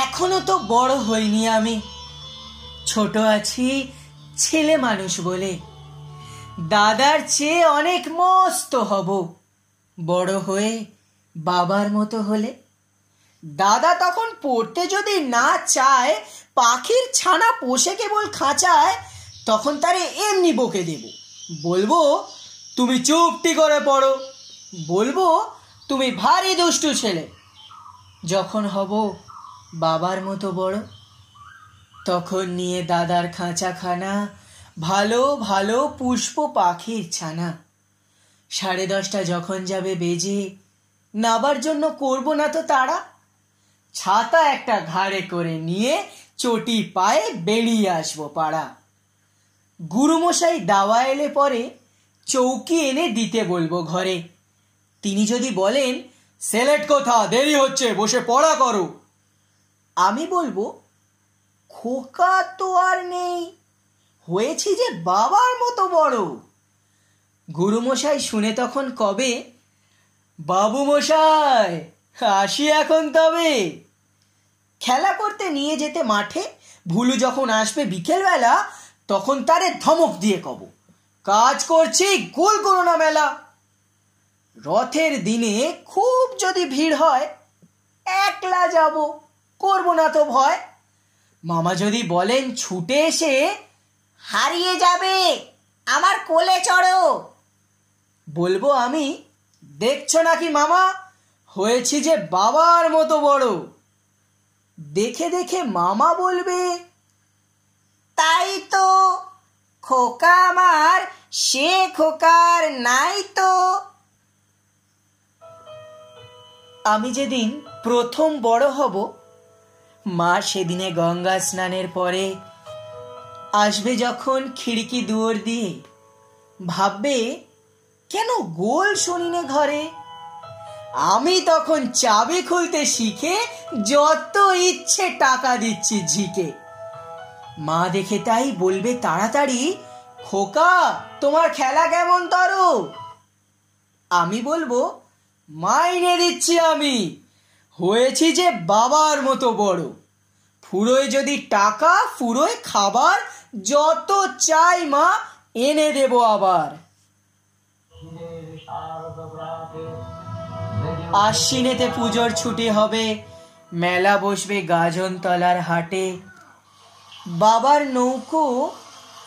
এখনও তো বড় হইনি আমি। ছোট আছি ছেলে মানুষ বলে। দাদার চেয়ে অনেক মস্ত হব। বড় হয়ে বাবার মতো হলে। দাদা তখন পড়তে যদি না চায়, পাখির ছানা পোষে কেবল খাঁচায়, তখন তারে এমনি বকে দেব। বলব, তুমি চুপটি করে পড়ো। বলব, তুমি ভারী দুষ্টু ছেলে। যখন হব বাবার মতো বড়। তখন নিয়ে দাদার খাঁচাখানা, ভালো ভালো পুষ্প পাখির ছানা। সাড়ে দশটা যখন যাবে বেজে, নাবার জন্য করব না তো তারা। ছাতা একটা ঘাড়ে করে নিয়ে চটি পায়ে বেরিয়ে আসব পাড়া। গুরুমশাই দাওয়া এলে পরে চৌকি এনে দিতে বলব ঘরে। তিনি যদি বলেন, সেলেট কোথা? দেরি হচ্ছে, বসে পড়া করো। আমি বলব, খোকা তো আর নেই। হয়েছি যে বাবার মতো বড়। গুরুমশাই শুনে তখন কবে বাবু মশাই আসি এখন তবে। খেলা করতে নিয়ে যেতে মাঠে, ভুলু যখন আসবে বিকেলবেলা, তখন তারে ধমক দিয়ে কব, কাজ করছি গোল করো না মেলা। রথের দিনে খুব যদি ভিড় হয়, একলা যাব। করব না তো ভয়। মামা যদি বলেন ছুটে এসে হারিয়ে যাবে, আমার কোলে চড়ো। বলব আমি, দেখছ নাকি মামা? হয়েছি যে বাবার মতো বড়। দেখে দেখে মামা বলবে, তাই তো, খোকা আমার, সে খোকার নাই তো। আমি যেদিন প্রথম বড় হব মা সেদিনে গঙ্গা স্নানের পরে আসবে যখন খিড়কি দুয়ার দিয়ে। ভাববে, কেন গোল শুনিনে ঘরে? আমি তখন চাবি খুলতে শিখে যত ইচ্ছে টাকা দিচ্ছি ঝিকে। মা দেখে তাই বলবে তাড়াতাড়ি, খোকা, তোমার খেলা কেমন তরো? আমি বলব, মাইনে দিচ্ছি আমি। হয়েছি যে বাবার মতো বড়। ফুরোয় যদি টাকা, ফুরোয় খাবার, যত চাই মা, এনে দেব আবার। আশ্বিনেতে পুজোর ছুটি হবে, মেলা বসবে গাজনতলার হাটে। বাবার নৌকো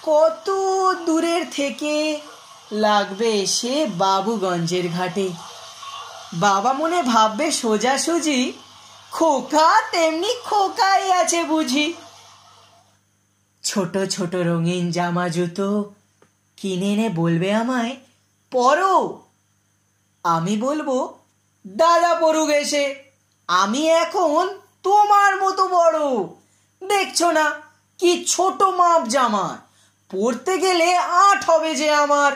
কত দূরের থেকে লাগবে সে বাবুগঞ্জের ঘাটে। বাবা মনে ভাববে সোজাসুজি খোকা তেমনি খোকাই আছে বুঝি। ছোট ছোট রঙিন জামা জুতো কিনে এনে বলবে আমায়, পরো। আমি বলব, দাদা পড়ুক এসে, আমি এখন তোমার মতো বড়। দেখছ না, কি ছোট মাপ জামা পড়তে গেলে আট হবে যে আমার।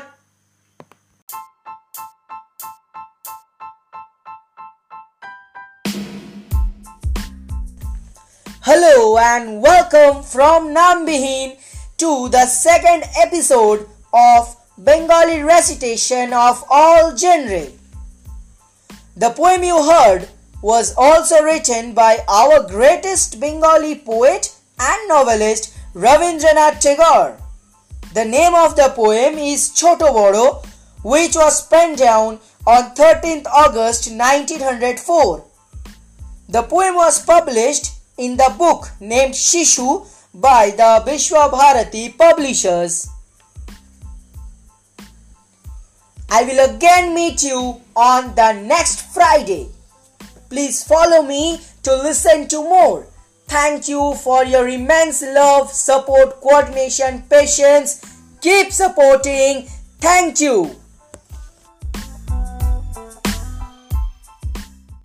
Hello and welcome from Nambihin to the second episode of Bengali recitation of all genre. The poem you heard was also written by our greatest Bengali poet and novelist Ravindranath Tagore. The name of the poem is Choto Boro, which was penned down on 13th August 1904. The poem was published in the book named Shishu by the Vishwa Bharati publishers. I will again meet you on the next Friday. Please follow me to listen to more. Thank you for your immense love, support, coordination, patience. Keep supporting. Thank you.